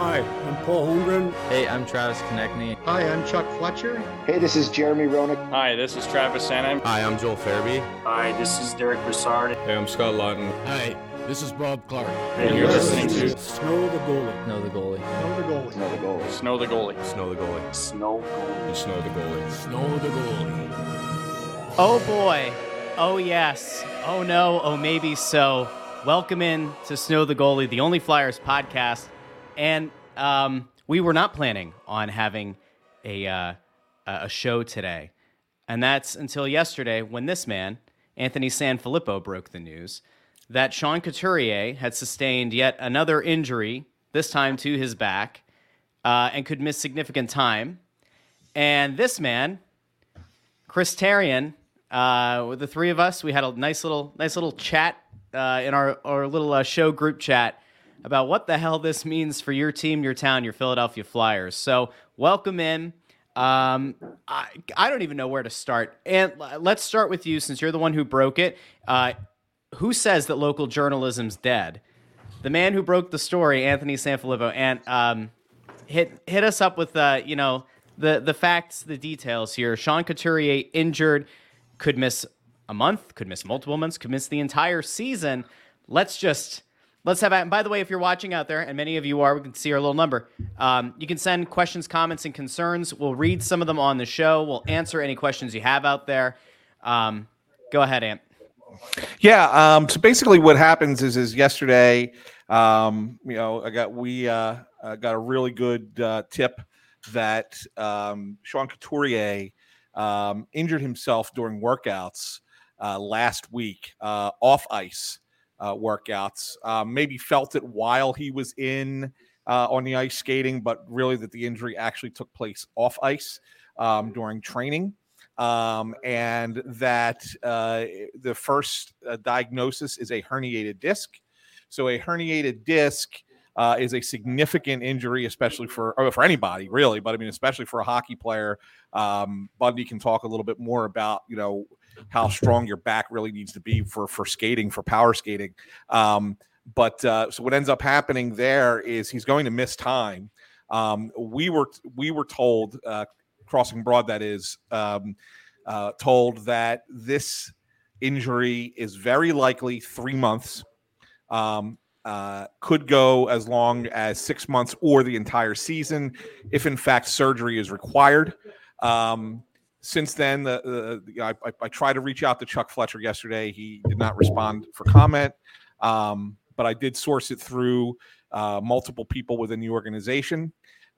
Hi, I'm Paul Holmgren. Hey, I'm Travis Konecny. Hi, I'm Chuck Fletcher. Hey, this is Jeremy Roenick. Hi, this is Travis Sanheim. Hi, I'm Joel Farabee. Hi, this is Derick Brassard. Hey, I'm Scott Laughton. Hi, this is Bob Clark. And you're listening to Snow the Goalie. Snow the goalie. Snow the goalie. Snow the goalie. Snow the Goalie. Snow the goalie. Snow the Goalie. Snow the goalie. Snow the goalie. Oh boy. Oh yes. Oh no. Oh maybe so. Welcome in to Snow the Goalie, the only Flyers podcast. And um, we were not planning on having a uh, a show today, and that's until yesterday when this man, Anthony Sanfilippo, broke the news that Sean Couturier had sustained yet another injury, this time to his back, uh, and could miss significant time. And this man, Chris Therien, uh, with the three of us, we had a nice little nice little chat uh, in our our little uh, show group chat about what the hell this means for your team, your town, your Philadelphia Flyers. So welcome in. Um, I, I don't even know where to start. And let's start with you since you're the one who broke it. Uh, who says that local journalism's dead? The man who broke the story, Anthony Sanfilippo, and um, hit hit us up with uh, you know the the facts, the details here. Sean Couturier injured, could miss a month, could miss multiple months, could miss the entire season. Let's just let's have. And by the way, if you're watching out there, and many of you are, we can see our little number. Um, you can send questions, comments, and concerns. We'll read some of them on the show. We'll answer any questions you have out there. Um, go ahead, Ant. Yeah. Um, so basically, what happens is, is yesterday, um, you know, I got we uh, uh, got a really good uh, tip that um, Sean Couturier um, injured himself during workouts uh, last week, uh, off ice uh, workouts. Um, maybe felt it while he was in uh, on the ice skating, but really that the injury actually took place off ice um, during training. Um, and that uh, the first uh, diagnosis is a herniated disc. So a herniated disc uh, is a significant injury, especially for or for anybody, really. But I mean, especially for a hockey player. Um, Bundy can talk a little bit more about you know how strong your back really needs to be for for skating, for power skating. Um, but uh, so what ends up happening there is he's going to miss time. Um, we were we were told uh, crossing broad that is um, uh, told that this injury is very likely three months. Um, uh, could go as long as six months or the entire season if, in fact, surgery is required. Um, since then, the, the I, I, I, tried to reach out to Chuck Fletcher yesterday. He did not respond for comment, um, but I did source it through uh, multiple people within the organization.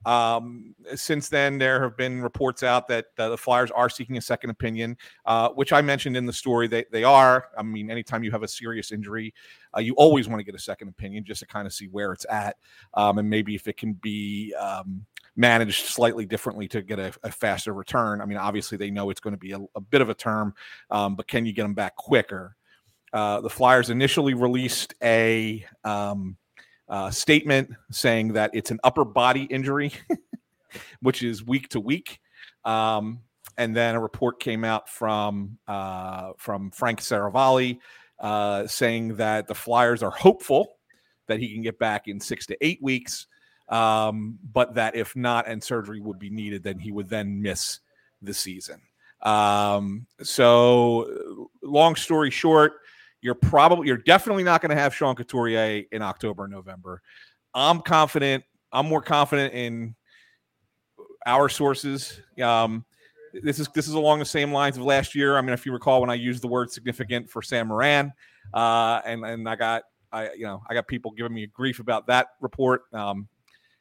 Um, since then, there have been reports out that uh, the Flyers are seeking a second opinion, uh, which I mentioned in the story. They, they are. I mean, anytime you have a serious injury, uh, you always want to get a second opinion just to kind of see where it's at um, and maybe if it can be um, managed slightly differently to get a, a, faster return. I mean, obviously, they know it's going to be a, a bit of a term, um, but can you get them back quicker? Uh, the Flyers initially released a um, uh, statement saying that it's an upper body injury, which is week to week. Um, and then a report came out from uh, from Frank Seravalli uh, saying that the Flyers are hopeful that he can get back in six to eight weeks, um, but that if not and surgery would be needed, then he would then miss the season. Um, so, long story short, you're probably you're definitely not going to have Sean Couturier in October November. I'm confident. I'm more confident in our sources. Um, this is this is along the same lines of last year. I mean, if you recall, when I used the word significant for Sam Morin, uh, and and I got I you know I got people giving me grief about that report. Um,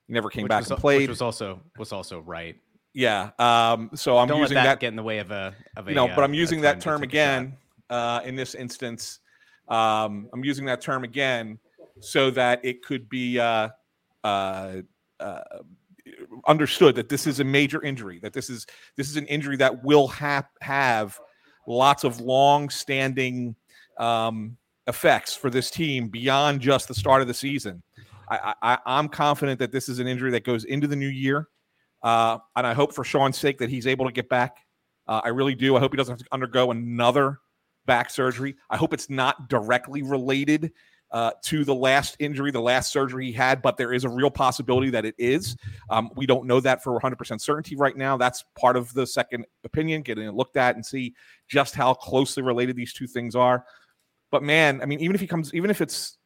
he never came which back was, and played. Which was also was also right. Yeah. Um, so I'm Don't using that, that, get in the way of a of a. you know, but uh, I'm using that term again uh, in this instance. Um, I'm using that term again so that it could be uh, uh, uh, understood that this is a major injury. That this is this is an injury that will have have lots of long-standing um, effects for this team beyond just the start of the season. I, I, I'm confident that this is an injury that goes into the new year, uh, and I hope for Sean's sake that he's able to get back. Uh, I really do. I hope he doesn't have to undergo another back surgery. I hope it's not directly related uh, to the last injury, the last surgery he had, but there is a real possibility that it is. Um, we don't know that for 100% certainty right now. That's part of the second opinion, getting it looked at and see just how closely related these two things are. But man, I mean, even if he comes, even if it's,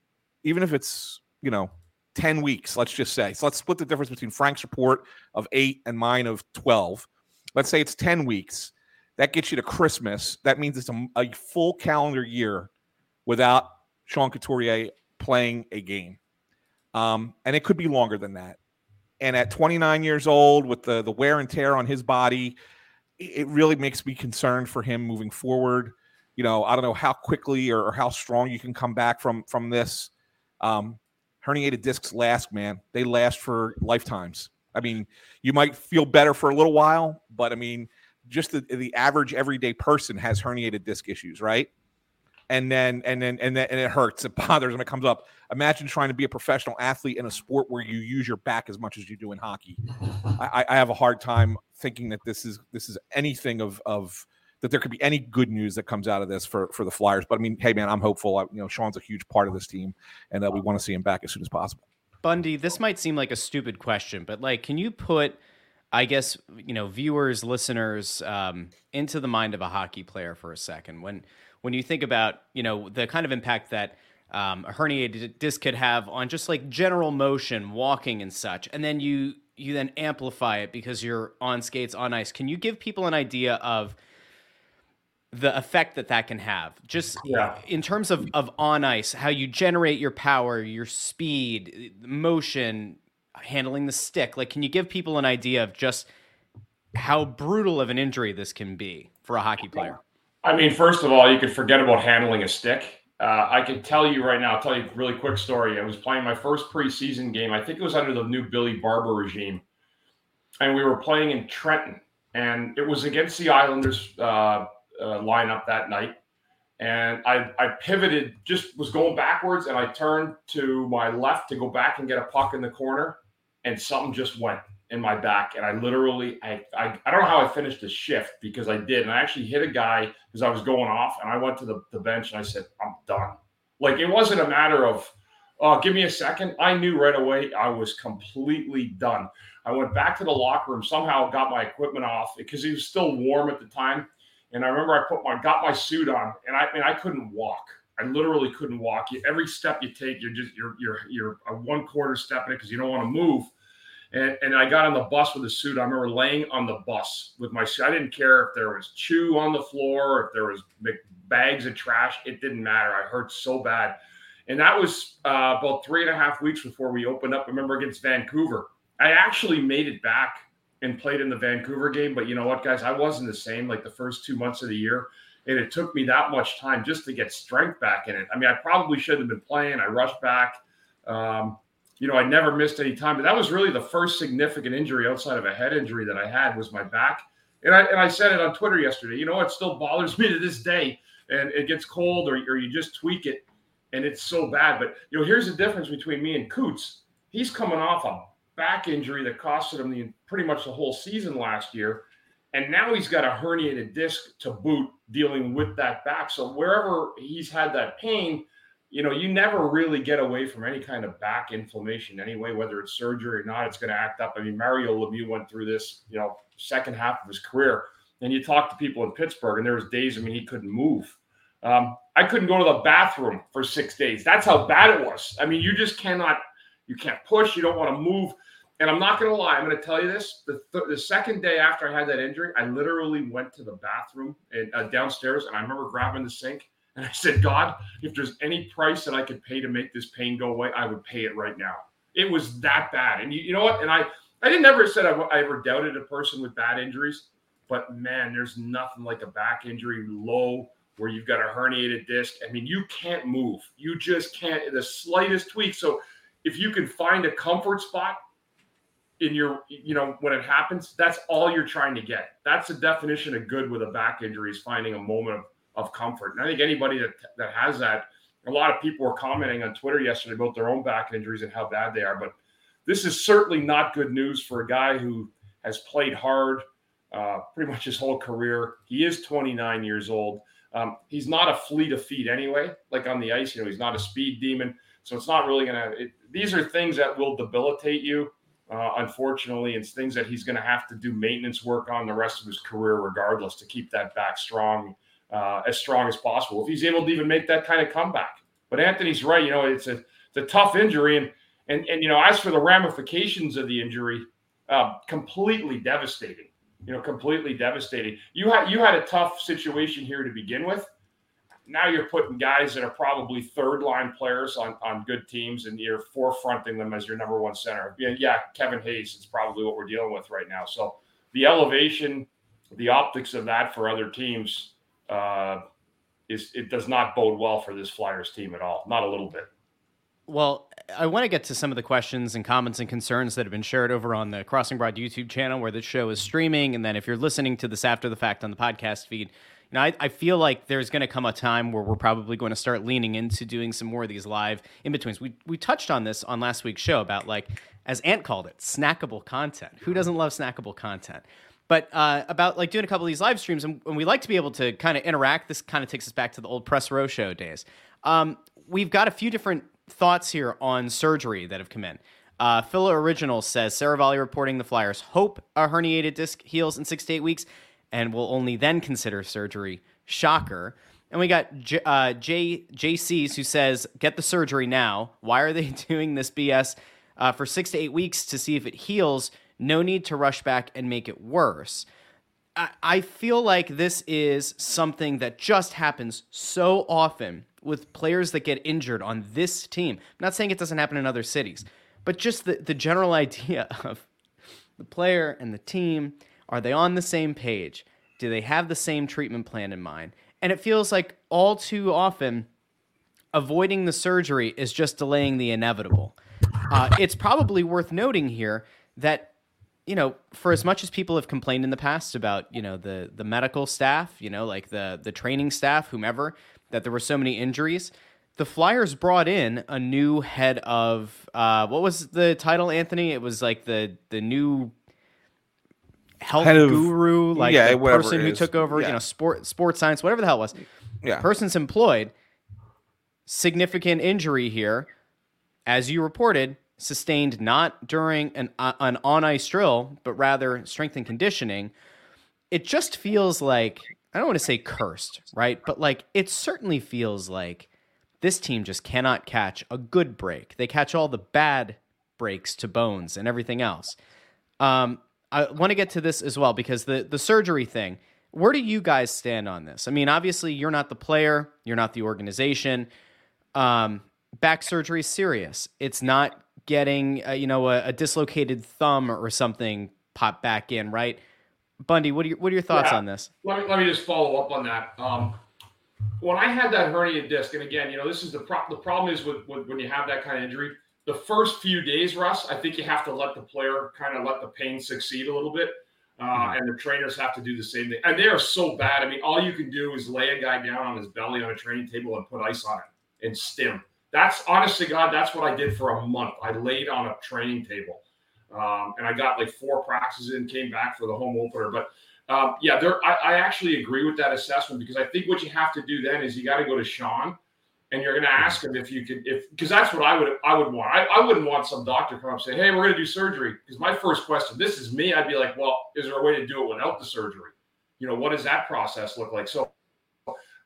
even if it's, you know, 10 weeks, let's just say. So let's split the difference between Frank's report of eight and mine of 12. Let's say it's 10 weeks. That gets you to Christmas. That means it's a, a full calendar year without Sean Couturier playing a game. Um, and it could be longer than that. And at 29 years old, with the, the wear and tear on his body, it really makes me concerned for him moving forward. You know, I don't know how quickly or, or how strong you can come back from from this. Um, herniated discs last, man. They last for lifetimes. I mean, you might feel better for a little while, but I mean, just the, the average everyday person has herniated disc issues, right? and then and then and then and it hurts it bothers them it comes up imagine trying to be a professional athlete in a sport where you use your back as much as you do in hockey I, I have a hard time thinking that this is this is anything of of that there could be any good news that comes out of this for for the flyers but i mean hey man i'm hopeful I, you know sean's a huge part of this team and uh, we want to see him back as soon as possible bundy this might seem like a stupid question but like can you put I guess you know viewers, listeners, um, into the mind of a hockey player for a second. When when you think about you know the kind of impact that um, a herniated disc could have on just like general motion, walking and such, and then you you then amplify it because you're on skates on ice. Can you give people an idea of the effect that that can have just Yeah. in terms of, of on ice how you generate your power your speed motion handling the stick like can you give people an idea of just how brutal of an injury this can be for a hockey player I mean, first of all, you could forget about handling a stick. Uh, I can tell you right now, I'll tell you a really quick story. I was playing my first preseason game. I think it was under the new Billy Barber regime. And we were playing in Trenton. And it was against the Islanders uh, uh, lineup that night. And I, I pivoted, just was going backwards, and I turned to my left to go back and get a puck in the corner. And something just went in my back. And I literally, I, I, I don't know how I finished the shift because I did. And I actually hit a guy because I was going off. And I went to the, the bench and I said, I'm done. Like it wasn't a matter of, oh, give me a second. I knew right away I was completely done. I went back to the locker room, somehow got my equipment off because it was still warm at the time. And I remember I put my got my suit on and I mean I couldn't walk. I literally couldn't walk. You, every step you take, you're just you're you're you're a one quarter step in it because you don't want to move. And, and I got on the bus with the suit. I remember laying on the bus with my suit. I didn't care if there was chew on the floor, if there was bags of trash. It didn't matter. I hurt so bad. And that was uh, about three and a half weeks before we opened up. I remember against Vancouver. I actually made it back and played in the Vancouver game. But you know what, guys? I wasn't the same like the first two months of the year. And it took me that much time just to get strength back in it. I mean, I probably shouldn't have been playing. I rushed back. Um, you know, I never missed any time, but that was really the first significant injury outside of a head injury that I had was my back. And I and I said it on Twitter yesterday. You know, it still bothers me to this day. And it gets cold, or, or you just tweak it, and it's so bad. But you know, here's the difference between me and Coots. He's coming off a back injury that costed him the pretty much the whole season last year, and now he's got a herniated disc to boot, dealing with that back. So wherever he's had that pain, you know, you never really get away from any kind of back inflammation anyway, whether it's surgery or not, it's going to act up. I mean, Mario Lemieux went through this, you know, second half of his career. And you talk to people in Pittsburgh, and there was days, I mean, he couldn't move. Um, I couldn't go to the bathroom for six days. That's how bad it was. I mean, you just cannot, you can't push, you don't want to move. And I'm not going to lie, I'm going to tell you this. The, th- the second day after I had that injury, I literally went to the bathroom and uh, downstairs, and I remember grabbing the sink and I said, God, if there's any price that I could pay to make this pain go away, I would pay it right now. It was that bad. And you, you know what? And I, I didn't ever said I, I ever doubted a person with bad injuries, but man, there's nothing like a back injury low where you've got a herniated disc. I mean, you can't move. You just can't, the slightest tweak. So if you can find a comfort spot in your, you know, when it happens, that's all you're trying to get. That's the definition of good with a back injury is finding a moment of of comfort. And I think anybody that that has that, a lot of people were commenting on Twitter yesterday about their own back injuries and how bad they are. But this is certainly not good news for a guy who has played hard uh, pretty much his whole career. He is 29 years old. Um, he's not a fleet of feet anyway. Like on the ice, you know, he's not a speed demon. So it's not really going to. These are things that will debilitate you, uh, unfortunately. It's things that he's going to have to do maintenance work on the rest of his career, regardless, to keep that back strong, uh, as strong as possible. If he's able to even make that kind of comeback. But Anthony's right. You know, it's a it's a tough injury, and and and you know, as for the ramifications of the injury, uh, completely devastating. You know, completely devastating. You had you had a tough situation here to begin with now you're putting guys that are probably third line players on, on good teams and you're forefronting them as your number one center. Yeah, yeah, Kevin Hayes is probably what we're dealing with right now. So the elevation, the optics of that for other teams uh, is it does not bode well for this Flyers team at all. Not a little bit. Well, I want to get to some of the questions and comments and concerns that have been shared over on the Crossing Broad YouTube channel where the show is streaming. And then if you're listening to this after the fact on the podcast feed, you know, I, I feel like there's going to come a time where we're probably going to start leaning into doing some more of these live in betweens. We we touched on this on last week's show about like, as Ant called it, snackable content. Who doesn't love snackable content? But uh, about like doing a couple of these live streams, and, and we like to be able to kind of interact. This kind of takes us back to the old press row show days. Um, we've got a few different thoughts here on surgery that have come in. Uh, Philo Original says Seravalli reporting the Flyers hope a herniated disc heals in six to eight weeks and will only then consider surgery. Shocker. And we got J, uh, J JC's who says, "Get the surgery now. Why are they doing this BS uh, for six to eight weeks to see if it heals? No need to rush back and make it worse." I, I feel like this is something that just happens so often with players that get injured on this team. I'm not saying it doesn't happen in other cities, but just the, the general idea of the player and the team are they on the same page? Do they have the same treatment plan in mind? And it feels like all too often, avoiding the surgery is just delaying the inevitable. Uh, it's probably worth noting here that you know, for as much as people have complained in the past about, you know, the the medical staff, you know, like the the training staff, whomever, that there were so many injuries, the Flyers brought in a new head of uh, what was the title, Anthony? It was like the the new health Head of- guru, like yeah, the person who took over, Yeah. you know, sport sports science, whatever the hell it was. Yeah. Person's employed. Significant injury here, as you reported, sustained not during an uh, an on ice drill, but rather strength and conditioning. It just feels like I don't want to say cursed, right? But like it certainly feels like this team just cannot catch a good break. They catch all the bad breaks to bones and everything else. Um, I want to get to this as well because the the surgery thing. Where do you guys stand on this? I mean, obviously you're not the player, you're not the organization. Um, back surgery is serious. It's not getting uh, you know a, a dislocated thumb or something pop back in, right? Bundy, what are your what are your thoughts Yeah. on this? Let me let me just follow up on that. Um, when I had that herniated disc, and again, you know, this is the pro- the problem is with, with when you have that kind of injury. The first few days, Russ, I think you have to let the player kind of let the pain succeed a little bit, uh, and the trainers have to do the same thing. And they are so bad. I mean, all you can do is lay a guy down on his belly on a training table and put ice on it and stim. That's honest to God, that's what I did for a month. I laid on a training table, um, and I got like four practices in, came back for the home opener, but. Um, yeah, there. I, I actually agree with that assessment because I think what you have to do then is you got to go to Sean, and you're going to ask them if you could, if because that's what I would I would want. I, I wouldn't want some doctor come up and say, "Hey, we're going to do surgery." Because my first question, this is me, I'd be like, "Well, is there a way to do it without the surgery? You know, what does that process look like?" So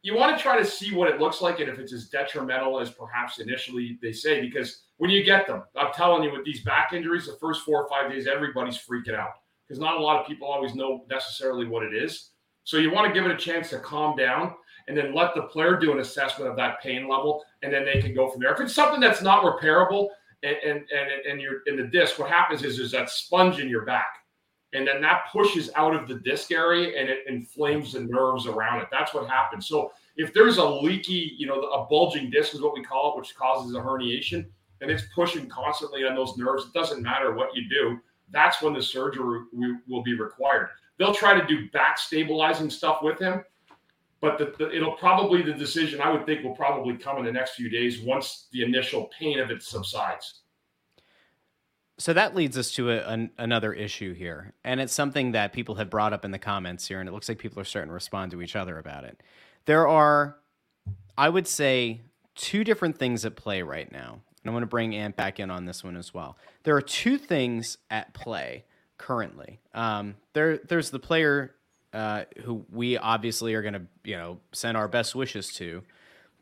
you want to try to see what it looks like and if it's as detrimental as perhaps initially they say. Because when you get them, I'm telling you, with these back injuries, the first four or five days, everybody's freaking out because not a lot of people always know necessarily what it is. So you want to give it a chance to calm down and then let the player do an assessment of that pain level, and then they can go from there. If it's something that's not repairable and and and, and you're in the disc, what happens is there's that sponge in your back, and then that pushes out of the disc area and it inflames the nerves around it. That's what happens. So if there's a leaky, you know, a bulging disc is what we call it, which causes a herniation, and it's pushing constantly on those nerves, it doesn't matter what you do. That's when the surgery will- will be required. They'll try to do back stabilizing stuff with him, but the, the, it'll probably the decision I would think will probably come in the next few days once the initial pain of it subsides. So that leads us to a, an, another issue here, and it's something that people have brought up in the comments here, and it looks like people are starting to respond to each other about it. There are, I would say, two different things at play right now. And I want to bring Ant back in on this one as well. There are two things at play currently. Um, there, there's the player uh, who we obviously are going to, you know, send our best wishes to,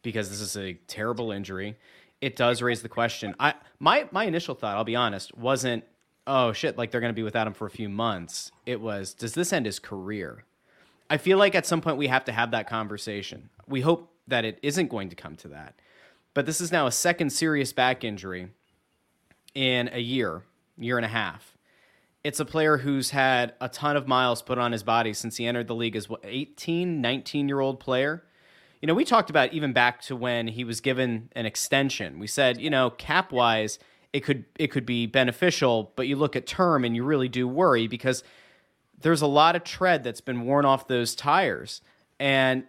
because this is a terrible injury. It does raise the question. I my my initial thought, I'll be honest, wasn't oh shit, like they're going to be without him for a few months. It was, does this end his career? I feel like at some point we have to have that conversation. We hope that it isn't going to come to that. But this is now a second serious back injury in a year, year and a half. It's a player who's had a ton of miles put on his body since he entered the league as what 18, 19 year old player. You know, we talked about even back to when he was given an extension. We said, you know, cap wise, it could it could be beneficial, but you look at term and you really do worry because there's a lot of tread that's been worn off those tires and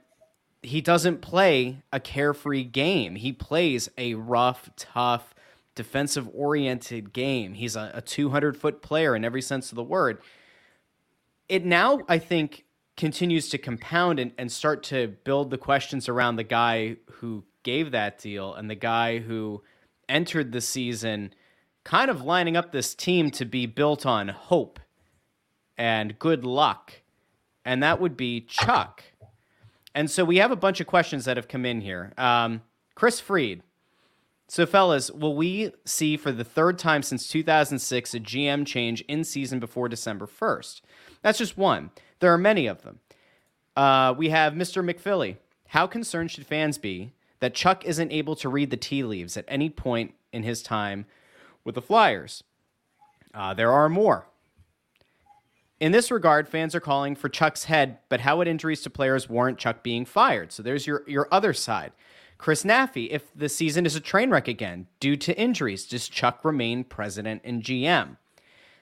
he doesn't play a carefree game. He plays a rough, tough, defensive oriented game. He's a, a 200 foot player in every sense of the word. It now, I think, continues to compound and, and start to build the questions around the guy who gave that deal and the guy who entered the season kind of lining up this team to be built on hope and good luck. And that would be Chuck. And so we have a bunch of questions that have come in here. Um, Chris Freed. So, fellas, will we see for the third time since 2006 a GM change in season before December 1st? That's just one. There are many of them. Uh, we have Mr. McPhilly. How concerned should fans be that Chuck isn't able to read the tea leaves at any point in his time with the Flyers. Uh, there are more. In this regard, fans are calling for Chuck's head, but how would injuries to players warrant Chuck being fired? So there's your, your other side. Chris Naffy, if the season is a train wreck again due to injuries, does Chuck remain president and GM?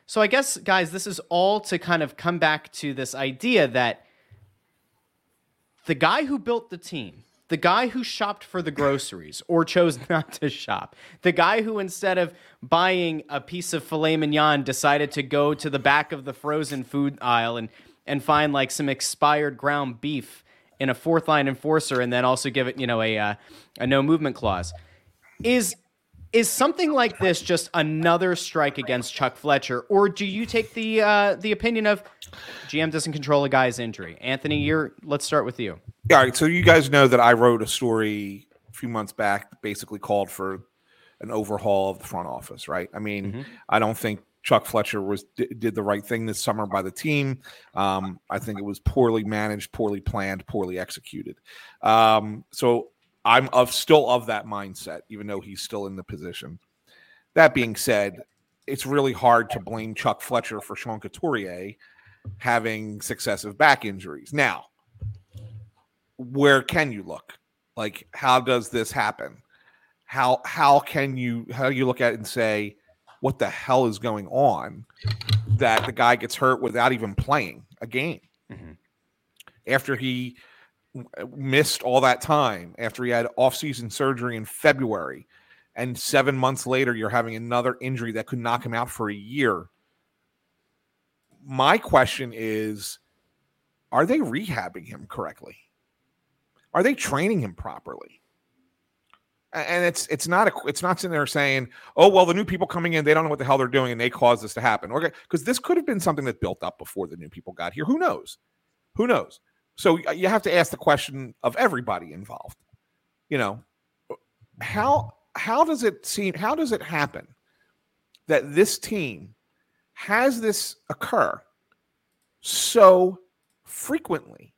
So I guess, guys, this is all to kind of come back to this idea that the guy who built the team, the guy who shopped for the groceries or chose not to shop, the guy who instead of buying a piece of filet mignon decided to go to the back of the frozen food aisle and and find like some expired ground beef in a fourth line enforcer and then also give it you know a uh, a no movement clause is is something like this just another strike against Chuck Fletcher, or do you take the uh, the opinion of GM doesn't control a guy's injury? Anthony, you're. Let's start with you. Yeah, all right. So you guys know that I wrote a story a few months back that basically called for an overhaul of the front office. Right. I mean, mm-hmm. I don't think Chuck Fletcher was did the right thing this summer by the team. Um, I think it was poorly managed, poorly planned, poorly executed. Um, so I'm of still of that mindset, even though he's still in the position. That being said, it's really hard to blame Chuck Fletcher for Sean Couturier having successive back injuries. Now, where can you look? Like, how does this happen? How how can you how do you look at it and say, what the hell is going on that the guy gets hurt without even playing a game? Mm-hmm. After he missed all that time after he had off-season surgery in February, and seven months later you're having another injury that could knock him out for a year. My question is, are they rehabbing him correctly? Are they training him properly? And it's it's not a it's not sitting there saying, oh well, the new people coming in, they don't know what the hell they're doing, and they caused this to happen. Okay, because this could have been something that built up before the new people got here. Who knows? Who knows? So you have to ask the question of everybody involved. You know, how how does it seem? How does it happen that this team has this occur so frequently,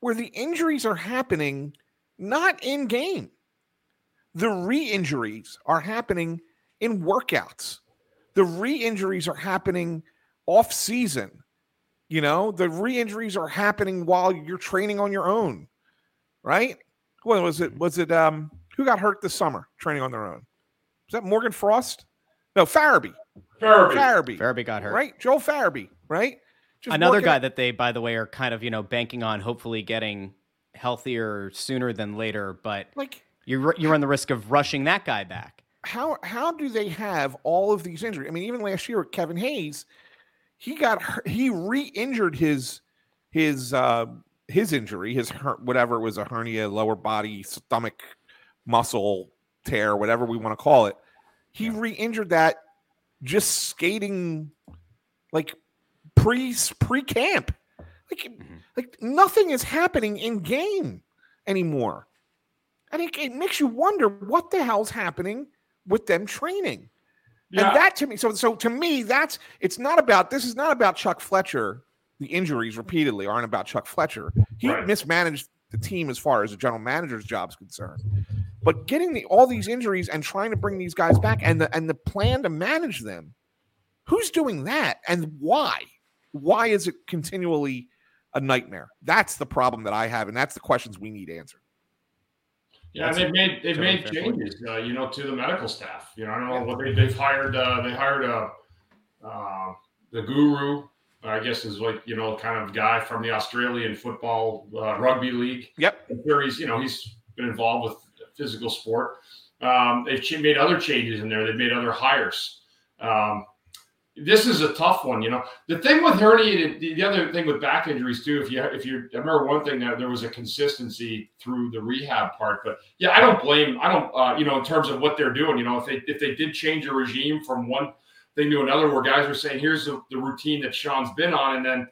where the injuries are happening not in game, the re-injuries are happening in workouts. The re-injuries are happening off season you know, the re-injuries are happening while you're training on your own, right? What was it? Was it um who got hurt this summer training on their own? Is that Morgan Frost? No, Farabee. Farabee. Farabee. Farabee got hurt. Right? Joel Farabee, right? Just Another guy that they, by the way, are kind of, you know, banking on hopefully getting healthier sooner than later, but like you you run the risk of rushing that guy back. How how do they have all of these injuries? I mean, even last year, Kevin Hayes, he got he re-injured his his uh, his injury, his her- whatever it was a hernia, lower body, stomach muscle tear, whatever we want to call it. He re-injured that just skating like pre pre camp. Like Mm-hmm. like nothing is happening in game anymore. And it, it makes you wonder what the hell's happening with them training. Yeah. And that to me, so so to me, that's it's not about this is not about Chuck Fletcher. The injuries repeatedly aren't about Chuck Fletcher. He Right. mismanaged the team as far as the general manager's job is concerned. But getting the, all these injuries and trying to bring these guys back and the and the plan to manage them, who's doing that and why? Why is it continually a nightmare? That's the problem that I have, and that's the questions we need answered. Yeah, they've made they've made changes, uh, you know, to the medical staff. You know, I don't know what they, they've hired. Uh, they hired a uh, the guru, I guess, is like you know, kind of guy from the Australian football uh, rugby league. Yep. Sure he's you know he's been involved with physical sport. Um, they've made other changes in there. They've made other hires. Um, this is a tough one, you know. The thing with herniated, the, the other thing with back injuries too. If you if you I remember one thing that there was a consistency through the rehab part, but yeah, I don't blame. I don't, uh, you know, in terms of what they're doing. You know, if they if they did change a regime from one thing to another, where guys were saying, "Here's the, the routine that Sean's been on," and then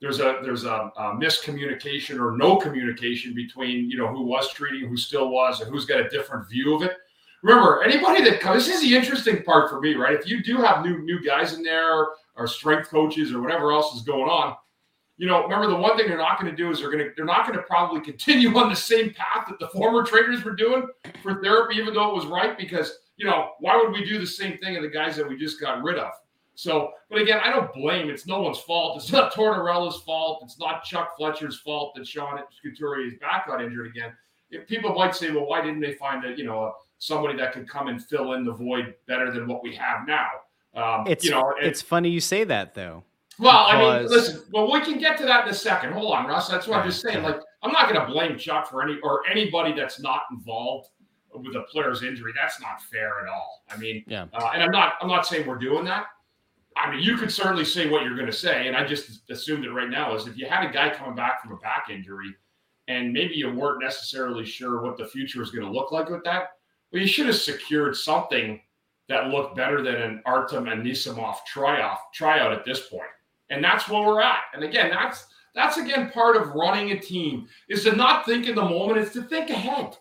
there's a there's a, a miscommunication or no communication between you know who was treating, who still was, and who's got a different view of it. Remember, anybody that comes, this is the interesting part for me, right? If you do have new new guys in there, or strength coaches, or whatever else is going on, you know, remember the one thing they're not going to do is they're going to they're not going to probably continue on the same path that the former trainers were doing for therapy, even though it was right. Because you know, why would we do the same thing to the guys that we just got rid of? So, but again, I don't blame. It's no one's fault. It's not Tortorella's fault. It's not Chuck Fletcher's fault that Sean Couturier's back got injured again. If people might say, well, why didn't they find a you know somebody that could come and fill in the void better than what we have now? Um, It's you know, it- it's funny you say that though. well, I mean, listen. Well, we can get to that in a second. Hold on, Russ. That's what I'm just saying. Like, I'm not going to blame Chuck for any or anybody that's not involved with a player's injury. That's not fair at all. I mean, Yeah. uh, and I'm not. I'm not saying we're doing that. I mean, you could certainly say what you're going to say, and I just assumed it right now is if you had a guy coming back from a back injury, and maybe you weren't necessarily sure what the future is going to look like with that, well, you should have secured something that looked better than an Artem Anisimov tryout tryout at this point. And that's where we're at. And again, that's that's again part of running a team is to not think in the moment, it's to think ahead.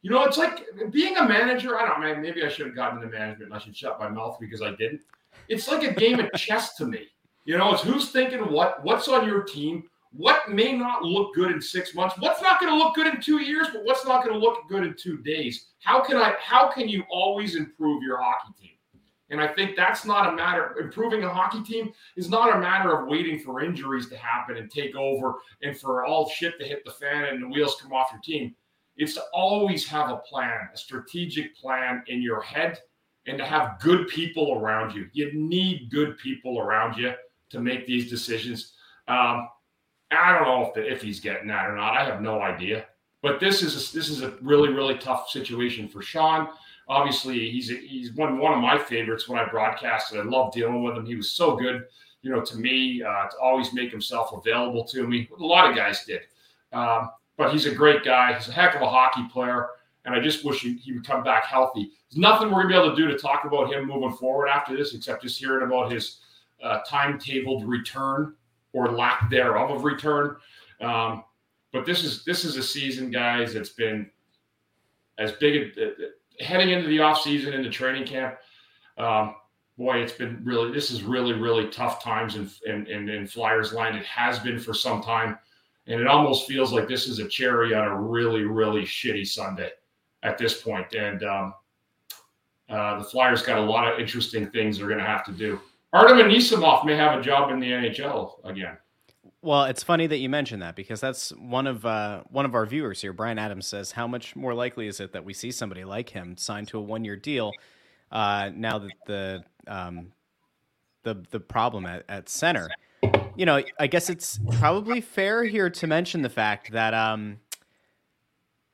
You know, it's like being a manager. I don't know, maybe I should have gotten into management and I should shut my mouth because I didn't. It's like a game of chess to me. You know, it's who's thinking what, what's on your team, what may not look good in six months, what's not going to look good in two years, but what's not going to look good in two days. How can I how can you always improve your hockey team? And I think that's not a matter improving a hockey team is not a matter of waiting for injuries to happen and take over and for all shit to hit the fan and the wheels come off your team. It's to always have a plan, a strategic plan in your head and to have good people around you. You need good people around you to make these decisions. Um, I don't know if, the, if he's getting that or not. I have no idea. But this is a, this is a really really tough situation for Sean. Obviously, he's a, he's one one of my favorites when I broadcasted. I love dealing with him. He was so good, you know, to me uh, to always make himself available to me. A lot of guys did, um, but he's a great guy. He's a heck of a hockey player, and I just wish he, he would come back healthy. There's nothing we're gonna be able to do to talk about him moving forward after this, except just hearing about his uh, timetabled return or lack thereof of return. Um, but this is this is a season, guys. That's been as big a, heading into the off season into training camp. Um, boy, it's been really this is really really tough times in, in in in Flyers line. It has been for some time, and it almost feels like this is a cherry on a really really shitty Sunday at this point. And um, uh, the Flyers got a lot of interesting things they're going to have to do. Artem Anisimov may have a job in the NHL again. Well, it's funny that you mentioned that because that's one of uh, one of our viewers here. Brian Adams says, "How much more likely is it that we see somebody like him signed to a one-year deal uh, now that the um, the the problem at, at center?" You know, I guess it's probably fair here to mention the fact that um,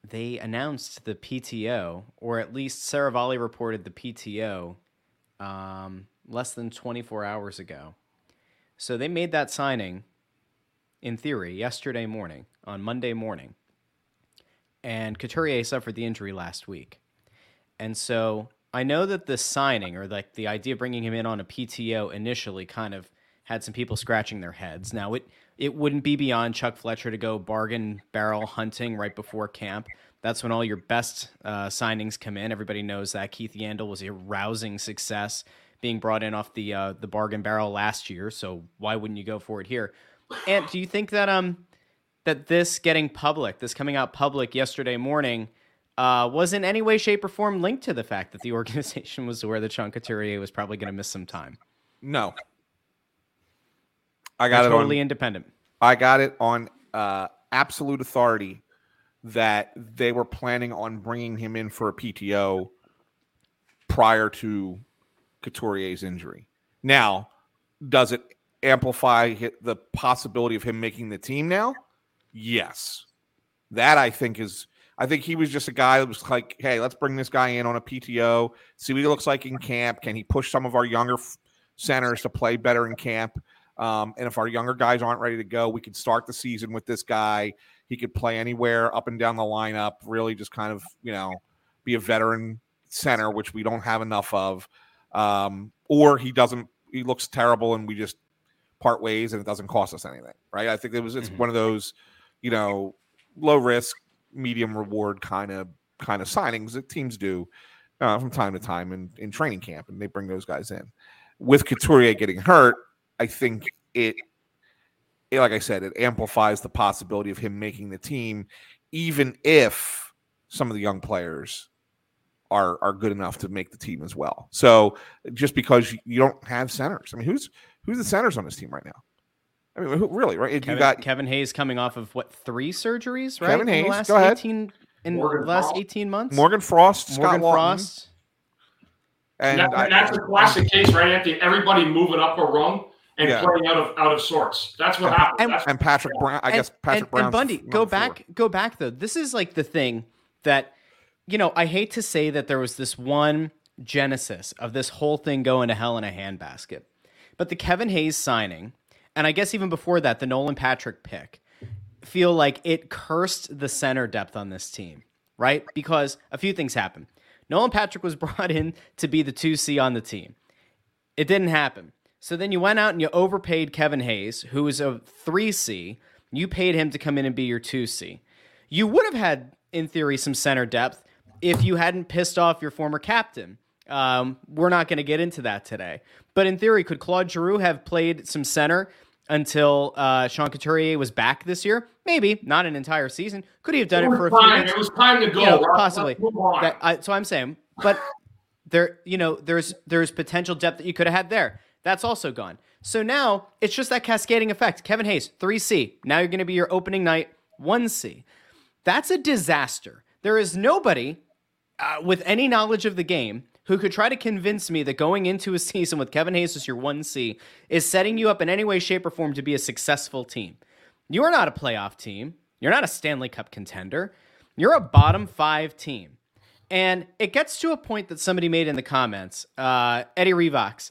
they announced the PTO, or at least Seravalli reported the PTO um, less than 24 hours ago. So they made that signing in theory, yesterday morning, on Monday morning. And Couturier suffered the injury last week. And so I know that the signing or like the idea of bringing him in on a PTO initially kind of had some people scratching their heads. Now it it wouldn't be beyond Chuck Fletcher to go bargain barrel hunting right before camp. That's when all your best uh, signings come in. Everybody knows that Keith Yandle was a rousing success being brought in off the uh, the bargain barrel last year. So why wouldn't you go for it here? And do you think that um that this getting public, this coming out public yesterday morning, uh, was in any way, shape, or form linked to the fact that the organization was aware that Sean Couturier was probably going to miss some time? No. I got it totally on. independent. I got it on uh, absolute authority that they were planning on bringing him in for a PTO prior to Couturier's injury. Now, does it amplify the possibility of him making the team now? Yes. That I think is I think he was just a guy that was like, hey, let's bring this guy in on a PTO, see what he looks like in camp. Can he push some of our younger f- centers to play better in camp? Um, and if our younger guys aren't ready to go, we could start the season with this guy. He could play anywhere up and down the lineup, really just kind of, you know, be a veteran center, which we don't have enough of. Um, or he doesn't, he looks terrible and we just part ways and it doesn't cost us anything, right? I think it was, it's Mhm. one of those, you know, low risk, medium reward kind of kind of signings that teams do uh, from time to time in, in training camp, and they bring those guys in. With Couturier getting hurt, I think it, it, like I said, it amplifies the possibility of him making the team, even if some of the young players are are good enough to make the team as well. So just because you, you don't have centers, I mean, who's who's the centers on this team right now? I mean, who, really, right? Kevin, you got Kevin Hayes coming off of what three surgeries, right? Kevin in Hayes, the last go ahead. eighteen in Morgan the last Frost. eighteen months. Morgan Frost, Scott Morgan Laughton, Frost. and And, that- I- and that's a classic case, right, Anthony? Everybody moving up a rung and Yeah. playing out of out of sorts. That's what happened. and- and Patrick Brown. I and, guess Patrick Brown. and Bundy, go back, go back though. This is like the thing that, you know, I hate to say that there was this one genesis of this whole thing going to hell in a handbasket, but the Kevin Hayes signing, and I guess even before that, the Nolan Patrick pick, feel like it cursed the center depth on this team, right? Because a few things happened. Nolan Patrick was brought in to be the 2C on the team. It didn't happen. So then you went out and you overpaid Kevin Hayes, who was a 3C. You paid him to come in and be your 2C. You would have had, in theory, some center depth if you hadn't pissed off your former captain. Um, we're not going to get into that today. But in theory, could Claude Giroux have played some center until uh, Sean Couturier was back this year? Maybe. Not an entire season. Could he have done it, it for a few weeks? It was time to go. You know, possibly. Let's move on. That, I, so I'm saying, but there, you know, there's there's potential depth that you could have had there. That's also gone. So now it's just that cascading effect. Kevin Hayes, three C. Now you're going to be your opening night one C. That's a disaster. There is nobody uh, with any knowledge of the game who could try to convince me that going into a season with Kevin Hayes as your 1C is setting you up in any way, shape, or form to be a successful team. You are not a playoff team. You're not a Stanley Cup contender. You're a bottom five team. And it gets to a point that somebody made in the comments. Uh, Eddie Revox.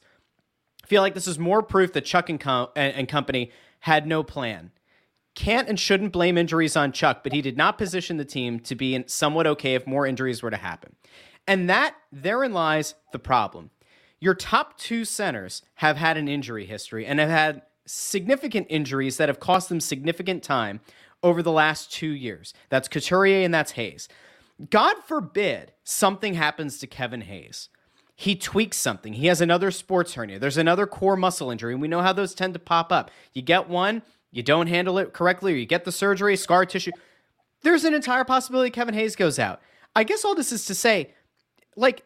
Feel like this is more proof that Chuck and, co- and company had no plan. Can't and shouldn't blame injuries on Chuck, but he did not position the team to be somewhat okay if more injuries were to happen. And that, therein lies the problem. Your top two centers have had an injury history and have had significant injuries that have cost them significant time over the last two years. That's Couturier and that's Hayes. God forbid something happens to Kevin Hayes. He tweaks something. He has another sports hernia. There's another core muscle injury, and we know how those tend to pop up. You get one, you don't handle it correctly, or you get the surgery, scar tissue. There's an entire possibility Kevin Hayes goes out. I guess all this is to say, like,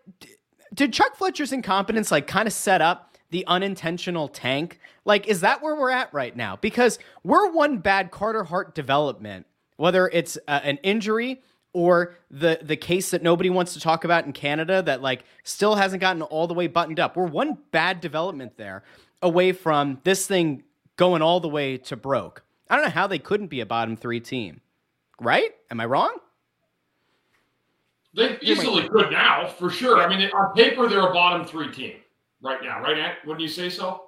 did Chuck Fletcher's incompetence like kind of set up the unintentional tank? Like, is that where we're at right now? Because we're one bad Carter Hart development, whether it's uh, an injury or the the case that nobody wants to talk about in Canada that like still hasn't gotten all the way buttoned up. We're one bad development there away from this thing going all the way to broke. I don't know how they couldn't be a bottom 3 team. Right? Am I wrong? They easily could now, for sure. I mean, on paper, they're a bottom three team right now, right? Ant? Wouldn't you say so?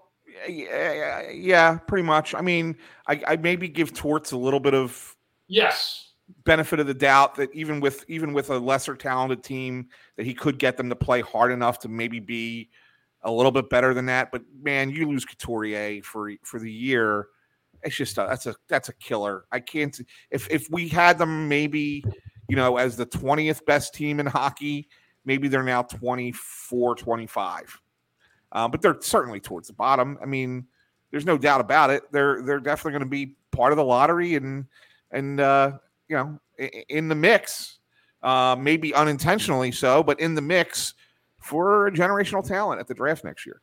yeah, yeah, pretty much. I mean, I, I maybe give Torts a little bit of Yes. benefit of the doubt that even with even with a lesser talented team, that he could get them to play hard enough to maybe be a little bit better than that. But man, you lose Couturier for for the year. It's just a, that's a that's a killer. I can't if if we had them maybe you know as the 20th best team in hockey, maybe they're now 24 25. Uh, but they're certainly towards the bottom. I mean, there's no doubt about it. They're they're definitely going to be part of the lottery and and uh, you know in the mix, uh, maybe unintentionally so, but in the mix for generational talent at the draft next year.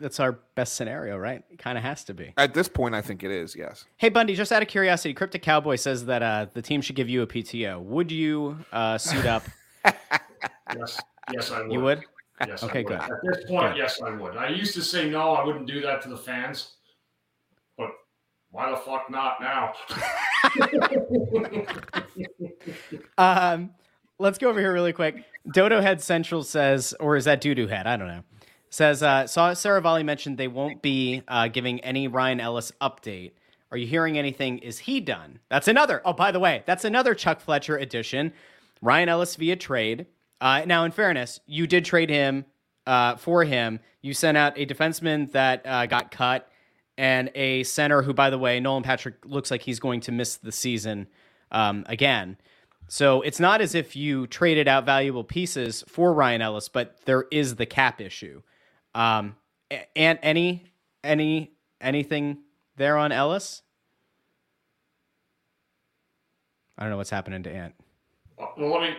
That's our best scenario, right? It kind of has to be. At this point, I think it is. Yes. Hey, Bundy, just out of curiosity, Cryptic Cowboy says that uh, the team should give you a PTO. Would you uh, suit up? Yes. Yes, I would. you would? Yes. I Okay, would. good. At this point, Good. yes, I would. I used to say no, I wouldn't do that to the fans. But why the fuck not now? Um, let's go over here really quick. Dodo Head Central says, or is that Doodoo Head? I don't know. Says, uh, saw Seravalli mentioned they won't be uh, giving any Ryan Ellis update. Are you hearing anything? Is he done? That's another. Oh, by the way, that's another Chuck Fletcher edition. Ryan Ellis via trade. Uh, now, in fairness, you did trade him uh, for him. You sent out a defenseman that uh, got cut and a center who, by the way, Nolan Patrick looks like he's going to miss the season um, again. So it's not as if you traded out valuable pieces for Ryan Ellis, but there is the cap issue. Um, and any any anything there on Ellis? I don't know what's happening to Ant. well, let me.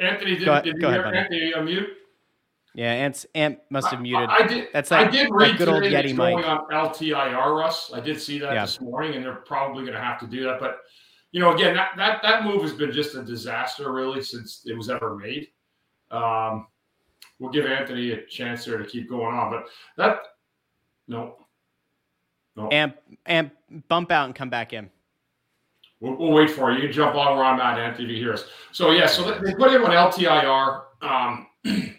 Anthony, did, Go did you ahead. Anthony unmute? Yeah, Ant's Ant must have muted. I, I did. That's I did read good old Yeti it's going mic. on LTIR, Russ. I did see that Yeah. this morning, and they're probably going to have to do that. But you know, again, that that that move has been just a disaster, really, since it was ever made. Um, we'll give Anthony a chance there to keep going on, but that no, no, Ant Ant bump out and come back in. We'll, we'll wait for you. You can jump on where I'm at, Anthony, you hear us. So, yeah, so they- they put him on LTIR. Um,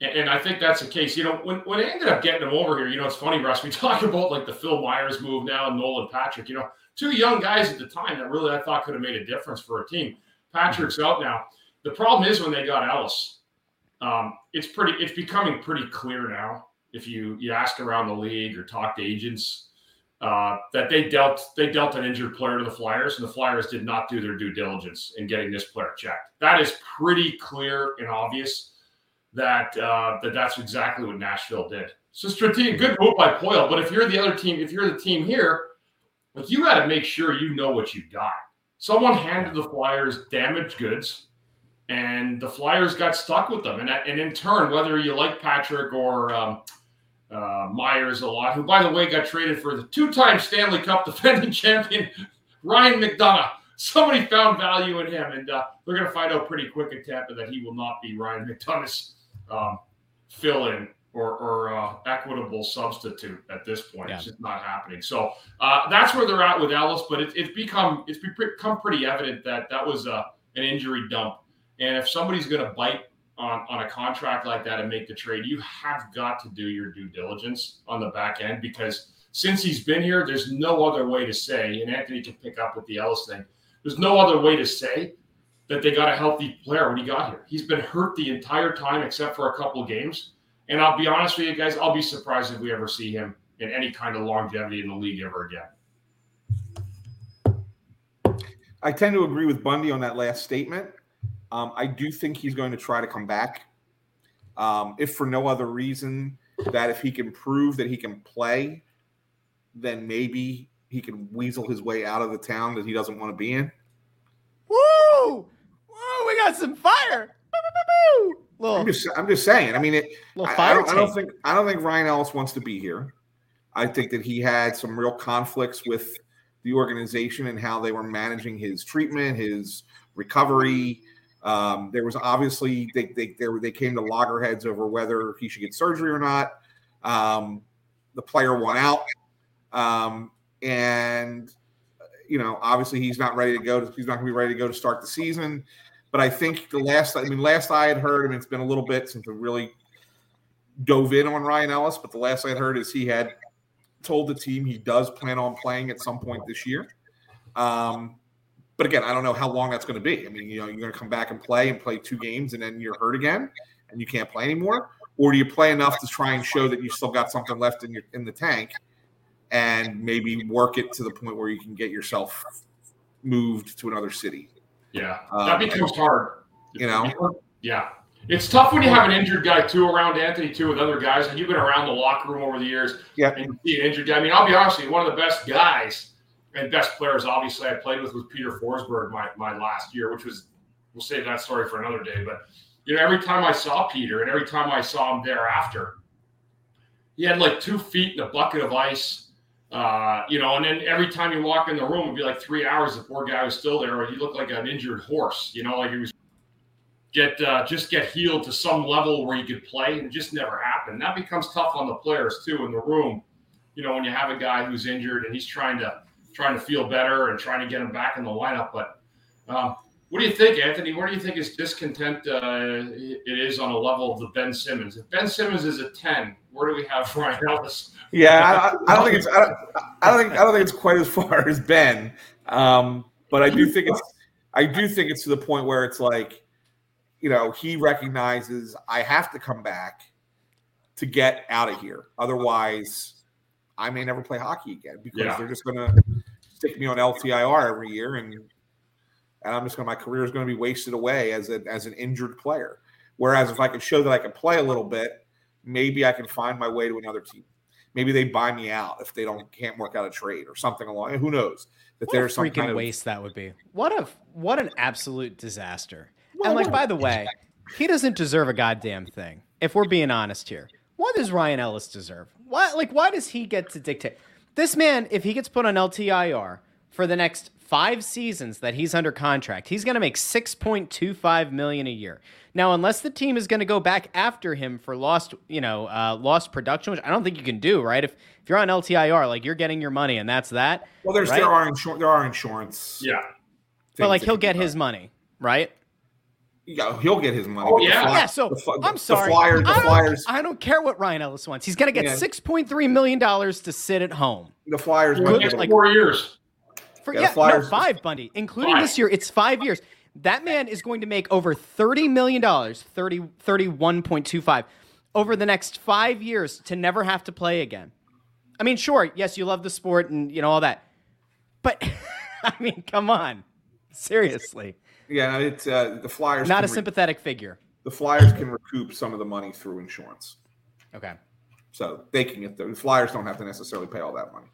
and, I think that's the case. You know, when, when they ended up getting him over here, you know, it's funny, Russ, we talk about like the Phil Myers move now and Nolan Patrick, you know, two young guys at the time that really I thought could have made a difference for a team. Patrick's out now. The problem is when they got Ellis, um, it's pretty, it's becoming pretty clear now. If you you ask around the league or talk to agents, uh, that they dealt they dealt an injured player to the Flyers, and the Flyers did not do their due diligence in getting this player checked. That is pretty clear and obvious that uh, that that's exactly what Nashville did. So strategic, good move by Poile. But if you're the other team, if you're the team here, like you got to make sure you know what you got. Someone handed the Flyers damaged goods, and the Flyers got stuck with them. And and in turn, whether you like Patrick or um, uh, Myers a lot, who, by the way, got traded for the two time Stanley Cup defending champion, Ryan McDonagh. Somebody found value in him, and uh, they're going to find out pretty quick in Tampa that he will not be Ryan McDonagh's um, fill in or, or uh, equitable substitute at this point. Yeah. It's just not happening. So uh, that's where they're at with Ellis, but it, it's become it's become pretty evident that that was uh, an injury dump. And if somebody's going to bite on, on a contract like that and make the trade, you have got to do your due diligence on the back end because since he's been here, there's no other way to say, and Anthony can pick up with the Ellis thing, there's no other way to say that they got a healthy player when he got here. He's been hurt the entire time except for a couple of games. And I'll be honest with you guys, I'll be surprised if we ever see him in any kind of longevity in the league ever again. I tend to agree with Bundy on that last statement. Um, I do think he's going to try to come back, um, if for no other reason that if he can prove that he can play, then maybe he can weasel his way out of the town that he doesn't want to be in. Woo! We got some fire. Little, I'm just, I'm just saying. I mean, it, I, I don't, I don't think I don't think Ryan Ellis wants to be here. I think that he had some real conflicts with the organization and how they were managing his treatment, his recovery. Um, there was obviously they they they, were, they came to loggerheads over whether he should get surgery or not. Um, the player won out, um, and you know obviously he's not ready to go. To, he's not going to be ready to go to start the season. But I think the last, I mean, last I had heard, I mean, it's been a little bit since I really dove in on Ryan Ellis, but the last I heard is he had told the team he does plan on playing at some point this year. Um, but again, I don't know how long that's going to be. I mean, you know, you're going to come back and play and play two games, and then you're hurt again, and you can't play anymore, or do you play enough to try and show that you still got something left in your in the tank, and maybe work it to the point where you can get yourself moved to another city? Yeah, Um, that becomes hard. You know, Yeah. It's tough when you have an injured guy too around Anthony too with other guys, and you've been around the locker room over the years. Yeah. And you see an injured guy. I mean, I'll be honest with you, one of the best guys and best players, obviously, I played with was Peter Forsberg my, my last year, which was we'll save that story for another day. But you know, every time I saw Peter and every time I saw him thereafter, he had like two feet in a bucket of ice. Uh, you know, and then every time you walk in the room, it'd be like three hours. The poor guy was still there, or he looked like an injured horse. You know, like he was get uh, just get healed to some level where you could play, and it just never happened. That becomes tough on the players too in the room. You know, when you have a guy who's injured and he's trying to trying to feel better and trying to get him back in the lineup. But um, what do you think, Anthony? Where do you think his discontent uh, it is on a level of the Ben Simmons? If Ben Simmons is a ten, where do we have Ryan Ellis? Yeah, I, I don't think it's. I don't, I don't think. I don't think it's quite as far as Ben. Um, but I do think it's. I do think it's to the point where it's like, you know, he recognizes I have to come back to get out of here. Otherwise, I may never play hockey again because Yeah. they're just going to stick me on LTIR every year, and and I'm just going. to My career is going to be wasted away as a, as an injured player. Whereas if I can show that I can play a little bit, maybe I can find my way to another team. Maybe they buy me out if they don't can't work out a trade or something along. Who knows? That What there's some freaking kind of waste that would be. What a what an absolute disaster. Well, and like, by the way, he doesn't deserve a goddamn thing. If we're being honest here, what does Ryan Ellis deserve? Why like why does he get to dictate? This man, if he gets put on LTIR for the next five seasons that he's under contract, he's going to make six point two five million a year. Now, unless the team is going to go back after him for lost, you know, uh, lost production, which I don't think you can do, right? If if you're on LTIR, like you're getting your money and that's that. well, there's right? there are insur- there are insurance. Yeah, But like he'll get his done. money, right? Yeah, he'll get his money. Oh, yeah. Fly- yeah. So the I'm sorry. The Flyers. The I, don't, Flyers. I don't care what Ryan Ellis wants. He's gonna get Yeah. six point three million dollars to sit at home The Flyers. for might get like- four years. For Yeah, yeah, Flyers- no five Bundy, including Five. this year. It's five years. That man is going to make over thirty million dollars, 30, 31.25 over the next five years to never have to play again. I mean, sure, yes, you love the sport and you know all that, but I mean, come on, seriously, yeah, it's uh, the Flyers. not a can re- sympathetic figure. the Flyers can recoup some of the money through insurance, Okay. so they can get the, the Flyers don't have to necessarily pay all that money.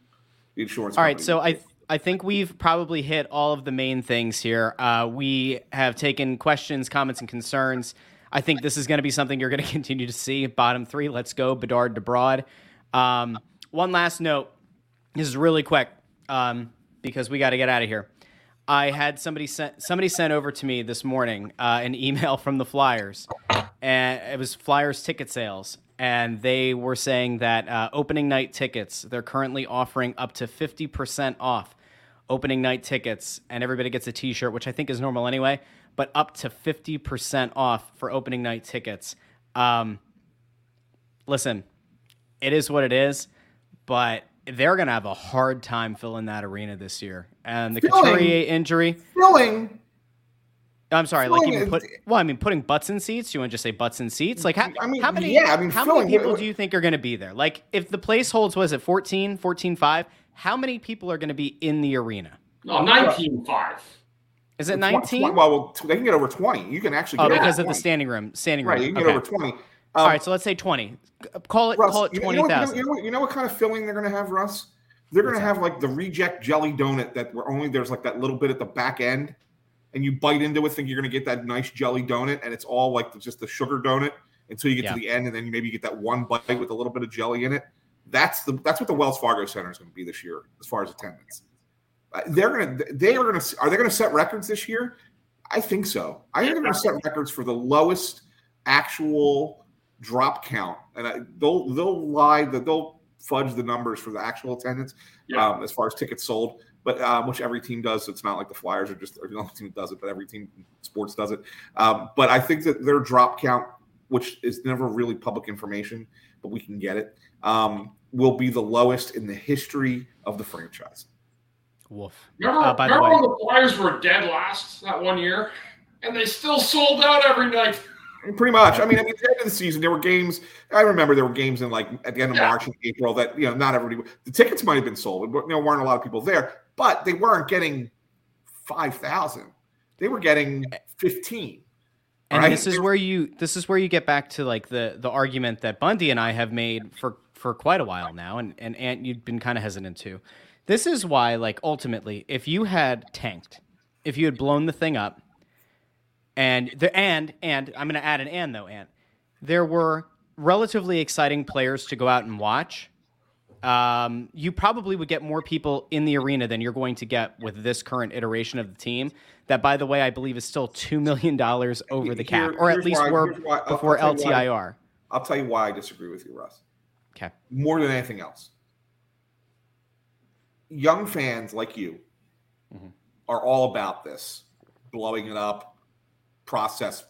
The insurance. All right, so I pay. I think we've probably hit all of the main things here. Uh, we have taken questions, comments, and concerns. I think this is going to be something you're going to continue to see. Bottom three, let's go, Bedard to Broad. Um, one last note. This is really quick um, because we got to get out of here. I had somebody sent somebody sent over to me this morning uh, an email from the Flyers, and it was Flyers ticket sales, and they were saying that uh, opening night tickets they're currently offering up to fifty percent off opening night tickets, and everybody gets a T-shirt, which I think is normal anyway, but up to fifty percent off for opening night tickets. Um, listen, it is what it is, but they're gonna have a hard time filling that arena this year. And the Filling? Couturier injury, filling. I'm sorry, like Filling even is- put well, I mean putting butts in seats. You want to just say butts in seats? Like how, I mean, how many? yeah, I mean, how filling- many people do you think are going to be there? Like if the place holds was it 14, 14, 5, How many people are going to be in the arena? No, 19-5. Is it Tw- tw- 19? Well, well, they can get over 20. You can actually Oh, get over because of the standing room. Standing room. Right, room. you can Okay. get over 20. Um, All right, so let's say 20. Call it Russ, call it you know- you know what- 20,000. You know, what, you know what kind of filling they're going to have, Russ? They're going to have like the reject jelly donut that where only there's like that little bit at the back end, and you bite into it, think you're going to get that nice jelly donut, and it's all like just the sugar donut until you get Yeah. to the end, and then maybe you get that one bite with a little bit of jelly in it. That's the that's what the Wells Fargo Center is going to be this year as far as attendance. Uh, They're going to they are going to are they going to set records this year? I think so. I think they're going to set records for the lowest actual drop count, and I, they'll they'll lie that they'll fudge the numbers for the actual attendance Yeah. um, as far as tickets sold. But um, which every team does. So it's not like the Flyers are just the only team that does it, but every team sports does it. Um, but I think that their drop count which is never really public information, but we can get it, um, will be the lowest in the history of the franchise. Woof. Remember, Uh, by the remember way- when the Flyers were dead last that one year, and they still sold out every night. Pretty much. I mean, at the end of the season, there were games. I remember there were games in like at the end of Yeah. March and April that you know not everybody. The tickets might have been sold, but you know weren't a lot of people there. But they weren't getting five thousand. They were getting fifteen. And right? this is where you this is where you get back to like the the argument that Bundy and I have made for for quite a while now, and and Ant you've been kind of hesitant to. This is why, like, ultimately, if you had tanked, if you had blown the thing up, and the and and I'm going to add an and though, and there were relatively exciting players to go out and watch. Um, you probably would get more people in the arena than you're going to get with this current iteration of the team. That, by the way, I believe is still two million dollars over the cap, Here- or at least why- were why- before tell why. LTIR. I'll tell you why I disagree with you, Russ. Okay. More than anything else, young fans like you Mhm. are all about this blowing it up, process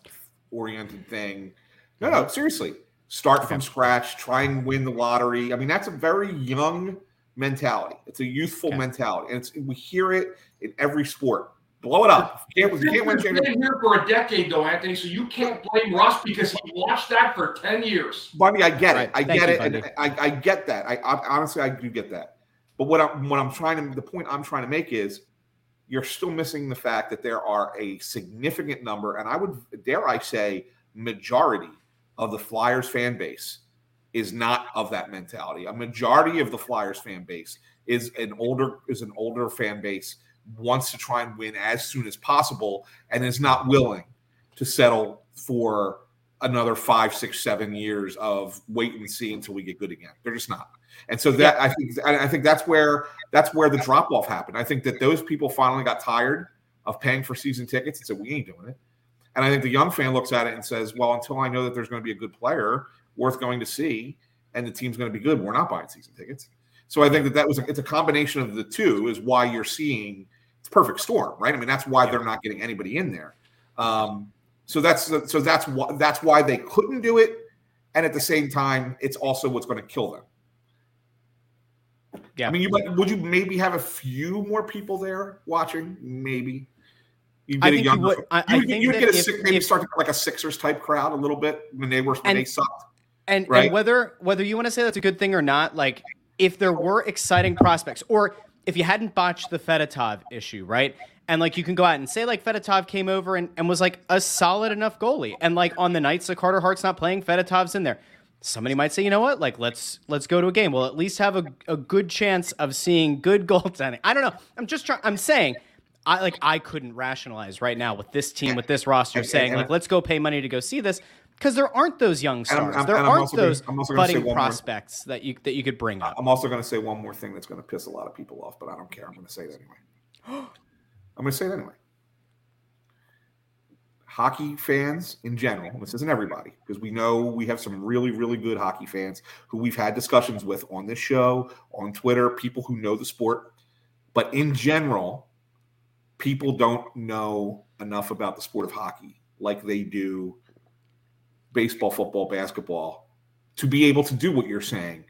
oriented thing. No, no, seriously. Start from scratch, try and win the lottery. I mean, that's a very young mentality. It's a youthful Okay. mentality. And it's we hear it in every sport. Blow it up. If you can't, you can't win He's championship. been here for a decade, though, Anthony. So you can't blame Russ because he watched that for ten years. Bundy, I get Right. it. I Thank get you, it, and I, I get that. I, I honestly, I do get that. But what I'm what I'm trying to the point I'm trying to make is you're still missing the fact that there are a significant number, and I would dare I say majority of the Flyers fan base is not of that mentality. A majority of the Flyers fan base is an older is an older fan base wants to try and win as soon as possible and is not willing to settle for another five, six, seven years of wait and see until we get good again. They're just not. And so that I think I I think that's where that's where the drop off happened. I think that those people finally got tired of paying for season tickets and said we ain't doing it. And I think the young fan looks at it and says, well, until I know that there's going to be a good player worth going to see and the team's going to be good, we're not buying season tickets. So I think that that was a, it's a combination of the two is why you're seeing it's perfect storm, right? I mean that's why they're not getting anybody in there. Um, so that's so that's why that's why they couldn't do it, and at the same time, it's also what's going to kill them. Yeah. I mean, you might would you maybe have a few more people there watching? Maybe. You I think you would- I- I you, think you would get a if- six, maybe if- start to get like a Sixers type crowd a little bit when they were when And- they sucked. And, Right. and whether whether you want to say that's a good thing or not, like if there were exciting prospects, or if you hadn't botched the Fedotov issue, right? And like you can go out and say like Fedotov came over and, and was like a solid enough goalie. And like on the nights that Carter Hart's not playing, Fedotov's in there. Somebody might say, you know what? Like let's let's go to a game. We'll at least have a, a good chance of seeing good goaltending. I don't know. I'm just trying I'm saying I like I couldn't rationalize right now with this team, with this roster, saying like let's go pay money to go see this because there aren't those young I'm- stars. I'm- there and aren't those I'm gonna budding one more- prospects that you that you could bring up. I'm also going to say one more thing that's going to piss a lot of people off, but I don't care. I'm going to say it anyway. I'm going to say it anyway. Hockey fans in general, this isn't everybody, because we know we have some really, really good hockey fans who we've had discussions with on this show, on Twitter, people who know the sport. But in general, people don't know enough about the sport of hockey like they do baseball, football, basketball to be able to do what you're saying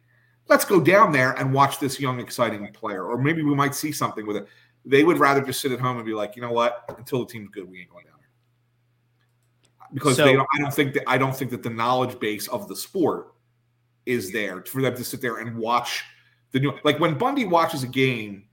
let's go down there and watch this young, exciting player. Or maybe we might see something with it. They would rather just sit at home and be like, you know what? Until the team's good, we ain't going down there. Because So- they don't, I don't think that I don't think that the knowledge base of the sport is there for them to sit there and watch the new. Like when Bundy watches a game,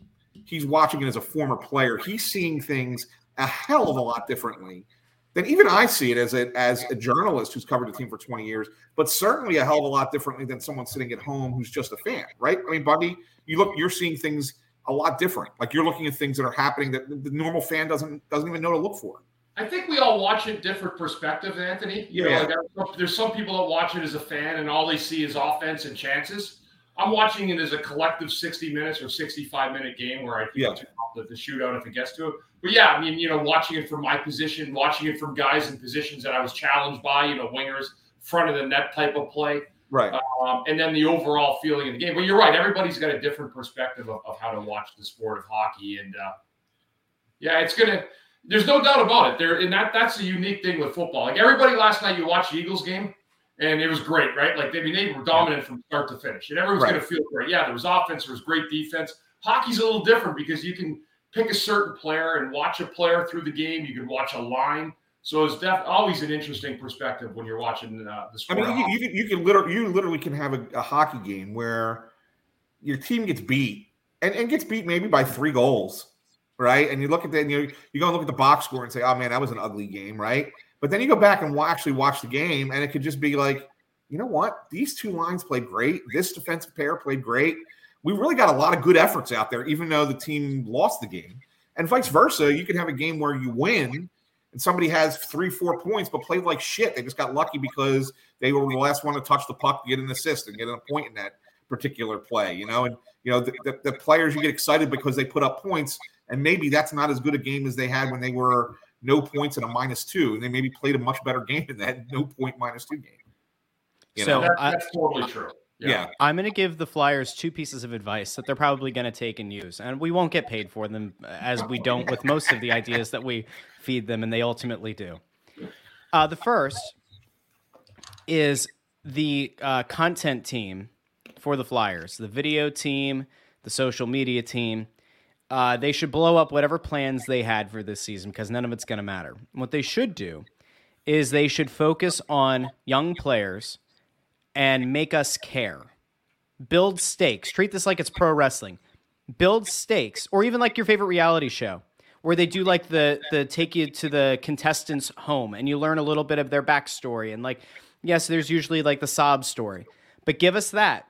he's watching it as a former player. He's seeing things a hell of a lot differently than even I see it as a as a journalist who's covered the team for 20 years, but certainly a hell of a lot differently than someone sitting at home who's just a fan, right? I mean, Bundy, you look, you're seeing things a lot different. Like you're looking at things that are happening that the the normal fan doesn't doesn't even know to look for. I think we all watch it different perspectives, Anthony. You Yeah. know, like, there's some people that watch it as a fan and all they see is offense and chances. I'm watching it as a collective 60 minutes or 65 minute game where I think Yeah. the, the shootout if it gets to it. But yeah, I mean, you know, watching it from my position, watching it from guys in positions that I was challenged by, you know, wingers, front of the net type of play, Right. um, and then the overall feeling of the game. But you're right, everybody's got a different perspective of, of how to watch the sport of hockey, and uh, yeah, it's gonna. There's no doubt about it. There, and that that's the unique thing with football. Like everybody last night, you watched the Eagles game. And it was great, right? Like I mean, they were dominant from start to finish, and everyone's Right. going to feel great. Yeah, there was offense, there was great defense. Hockey's a little different because you can pick a certain player and watch a player through the game. You can watch a line, so it's def- always an interesting perspective when you're watching uh, the I sport. mean, you, you can you can literally you literally can have a, a hockey game where your team gets beat and, and gets beat maybe by three goals, right? And you look at that and you you go and look at the box score and say, oh man, that was an ugly game, right? But then you go back and actually watch the game, and it could just be like, you know what? These two lines played great. This defensive pair played great. We really got a lot of good efforts out there, even though the team lost the game. And vice versa, you can have a game where you win and somebody has three, four points, but played like shit. They just got lucky because they were the last one to touch the puck, get an assist, and get a point in that particular play. You know, and you know the, the, the players you get excited because they put up points, and maybe that's not as good a game as they had when they were no points and a minus two, and they maybe played a much better game than that no point minus two game. You So know? That- I- that's totally true. yeah. I'm going to give the Flyers two pieces of advice that they're probably going to take and use, and we won't get paid for them, as we don't with most of the ideas that we feed them, and they ultimately do. Uh, the first is the uh, content team for the Flyers, the video team, the social media team. Uh, they should blow up whatever plans they had for this season because none of it's going to matter. What they should do is they should focus on young players and make us care. Build stakes. Treat this like it's pro wrestling. Build stakes, or even like your favorite reality show, where they do like the the take you to the contestants' home and you learn a little bit of their backstory. And like, yes, there's usually like the sob story, but give us that.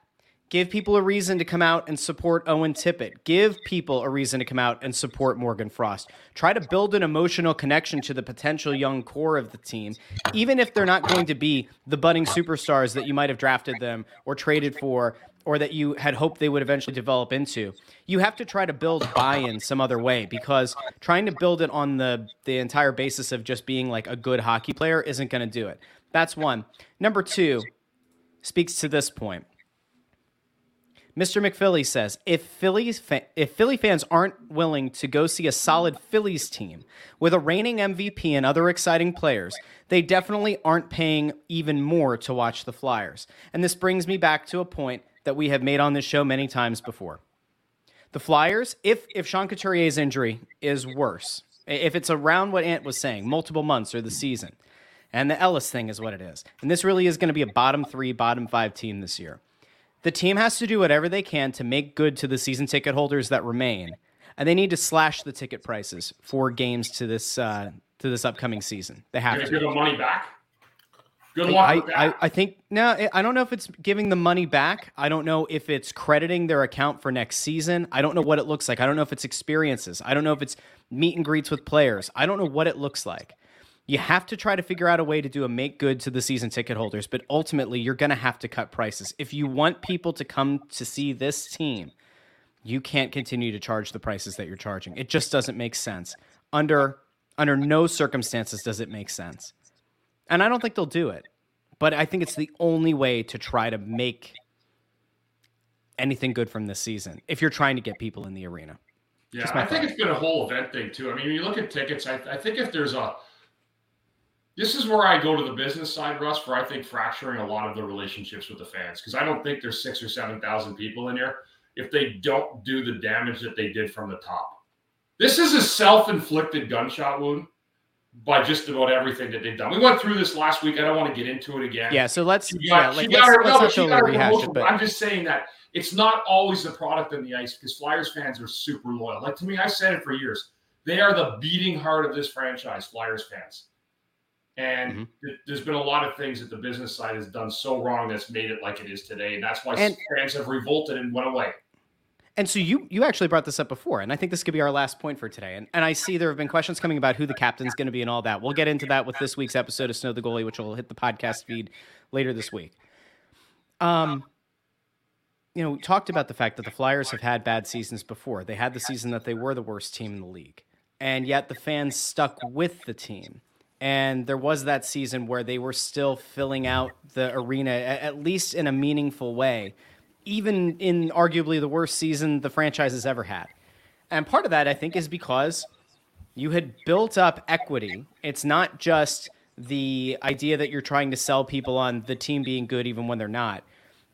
Give people a reason to come out and support Owen Tippett. Give people a reason to come out and support Morgan Frost. Try to build an emotional connection to the potential young core of the team, even if they're not going to be the budding superstars that you might have drafted them or traded for or that you had hoped they would eventually develop into. You have to try to build buy-in some other way because trying to build it on the the entire basis of just being like a good hockey player isn't going to do it. That's one. Number 2 speaks to this point. Mr. McPhilly says if Phillies fa- if Philly fans aren't willing to go see a solid Phillies team with a reigning MVP and other exciting players, they definitely aren't paying even more to watch the Flyers. And this brings me back to a point that we have made on this show many times before. The Flyers, if if Sean Couturier's injury is worse, if it's around what Ant was saying, multiple months or the season, and the Ellis thing is what it is, and this really is going to be a bottom three, bottom five team this year. The team has to do whatever they can to make good to the season ticket holders that remain, and they need to slash the ticket prices for games to this uh, to this upcoming season. They have You're to. give them money back. Good luck I, I. I think no, I don't know if it's giving the money back. I don't know if it's crediting their account for next season. I don't know what it looks like. I don't know if it's experiences. I don't know if it's meet and greets with players. I don't know what it looks like. You have to try to figure out a way to do a make good to the season ticket holders, but ultimately you're going to have to cut prices. If you want people to come to see this team, you can't continue to charge the prices that you're charging. It just doesn't make sense. Under under no circumstances does it make sense. And I don't think they'll do it. But I think it's the only way to try to make anything good from this season if you're trying to get people in the arena. Yeah, I think it's been a whole event thing too. I mean, when you look at tickets, I, I think if there's a, this is where I go to the business side, Russ, for I think fracturing a lot of the relationships with the fans because I don't think there's six or seven thousand people in here if they don't do the damage that they did from the top. This is a self-inflicted gunshot wound by just about everything that they've done. We went through this last week. I don't want to get into it again. Yeah, so let's She yeah, got, like she let's, her, let's no, not but she totally got her rehash promotion, it, but but I'm just saying that it's not always the product on the ice because Flyers fans are super loyal. Like to me, I've said it for years. They are the beating heart of this franchise, Flyers fans. And Mhm. th- there's been a lot of things that the business side has done so wrong that's made it like it is today. And that's why And- fans have revolted and went away. And so you you actually brought this up before, and I think this could be our last point for today. And and I see there have been questions coming about who the captain's going to be and all that. We'll get into that with this week's episode of Snow the Goalie, which will hit the podcast feed later this week. Um, you know, we talked about the fact that the Flyers have had bad seasons before. They had the season that they were the worst team in the league, and yet the fans stuck with the team. And there was that season where they were still filling out the arena, at least in a meaningful way, even in arguably the worst season the franchise has ever had. And part of that, I think, is because you had built up equity. It's not just the idea that you're trying to sell people on the team being good even when they're not.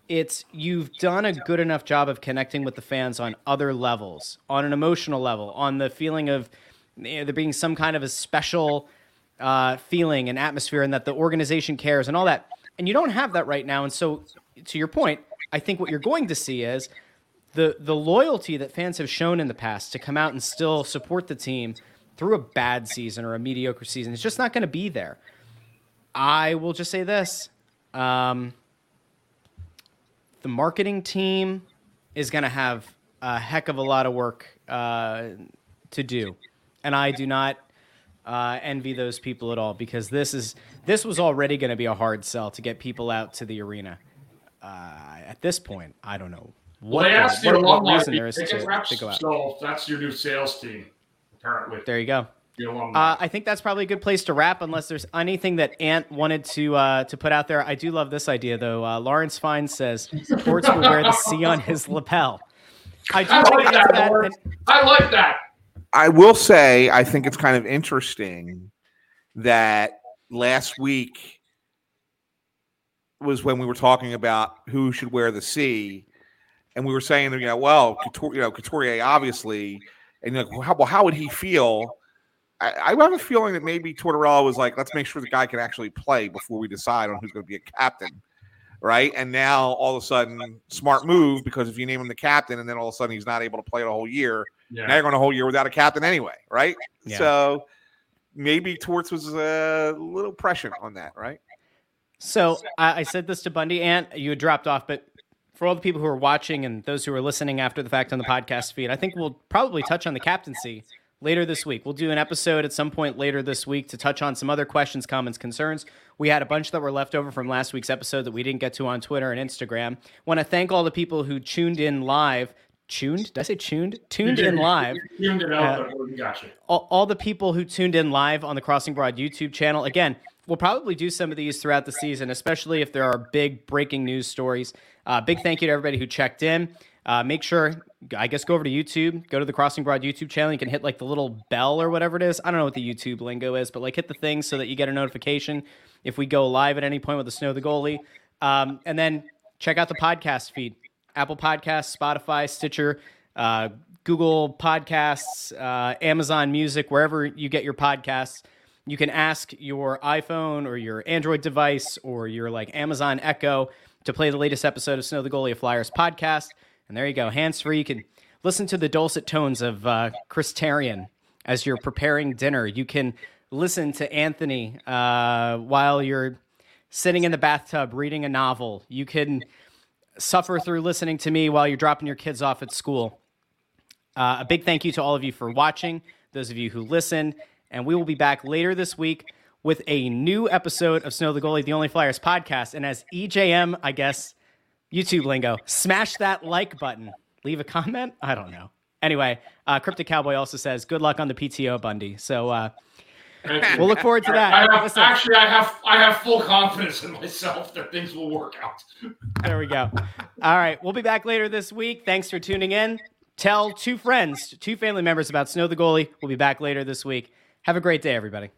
It's you've done a good enough job of connecting with the fans on other levels, on an emotional level, on the feeling of you know, there being some kind of a special uh, feeling and atmosphere, and that the organization cares and all that. And you don't have that right now. And so, to your point, I think what you're going to see is the the loyalty that fans have shown in the past to come out and still support the team through a bad season or a mediocre season. It's just not going to be there. I will just say this. Um, the marketing team is going to have a heck of a lot of work uh, to do, and I do not uh, envy those people at all because this is this was already going to be a hard sell to get people out to the arena. Uh, at this point, I don't know Well, what, they the- asked the what, what reason there is to, to go out. so that's your new sales team, apparently. There you go. Uh, I think that's probably a good place to wrap, unless there's anything that Ant wanted to uh, to put out there. I do love this idea, though. Uh, Lawrence Fine says Torts will wear the C on his lapel. I do I like that, that. And- I like that. I will say, I think it's kind of interesting that last week was when we were talking about who should wear the C, and we were saying, you know, well, Couture, you know, Couturier obviously, and like, well, how, well, how would he feel? I, I have a feeling that maybe Tortorella was like, let's make sure the guy can actually play before we decide on who's going to be a captain, right? And now all of a sudden, smart move because if you name him the captain, and then all of a sudden he's not able to play the whole year, Yeah. now you're going a whole year without a captain anyway, right? Yeah. So maybe Torts was a little prescient on that, right? So I, I said this to Bundy Ant. You had dropped off, but for all the people who are watching and those who are listening after the fact on the podcast feed, I think we'll probably touch on the captaincy later this week. We'll do an episode at some point later this week to touch on some other questions, comments, concerns. We had a bunch that were left over from last week's episode that we didn't get to on Twitter and Instagram. Want to thank all the people who tuned in live. Tuned? Did I say tuned? Tuned in live tuned it out, Uh, but we got you. all, all the people who tuned in live on the Crossing Broad YouTube channel. Again, we'll probably do some of these throughout the season, especially if there are big breaking news stories. Uh, big thank you to everybody who checked in. Uh, make sure, I guess, go over to YouTube, go to the Crossing Broad YouTube channel. You can hit like the little bell or whatever it is. I don't know what the YouTube lingo is, but like hit the thing so that you get a notification if we go live at any point with the Snow the Goalie. Um, and then check out the podcast feed Apple Podcasts, Spotify, Stitcher, uh, Google Podcasts, uh, Amazon Music, wherever you get your podcasts. You can ask your iPhone or your Android device or your like Amazon Echo to play the latest episode of Snow the Goalie Flyers podcast. And there you go, hands free. You can listen to the dulcet tones of uh, Chris Therien as you're preparing dinner. You can listen to Anthony uh, while you're sitting in the bathtub reading a novel. You can suffer through listening to me while you're dropping your kids off at school. Uh, a big thank you to all of you for watching, those of you who listen, and we will be back later this week with a new episode of Snow the Goalie, the Only Flyers podcast. And as EJM, I guess, YouTube lingo, smash that like button. Leave a comment? I don't know. Anyway, uh, Cryptic Cowboy also says, good luck on the PTO, Bundy. So uh. We'll look forward to that. I have, actually, I have I have full confidence in myself that things will work out. There we go. All right. We'll be back later this week. Thanks for tuning in. Tell two friends, two family members about Snow the Goalie. We'll be back later this week. Have a great day, everybody.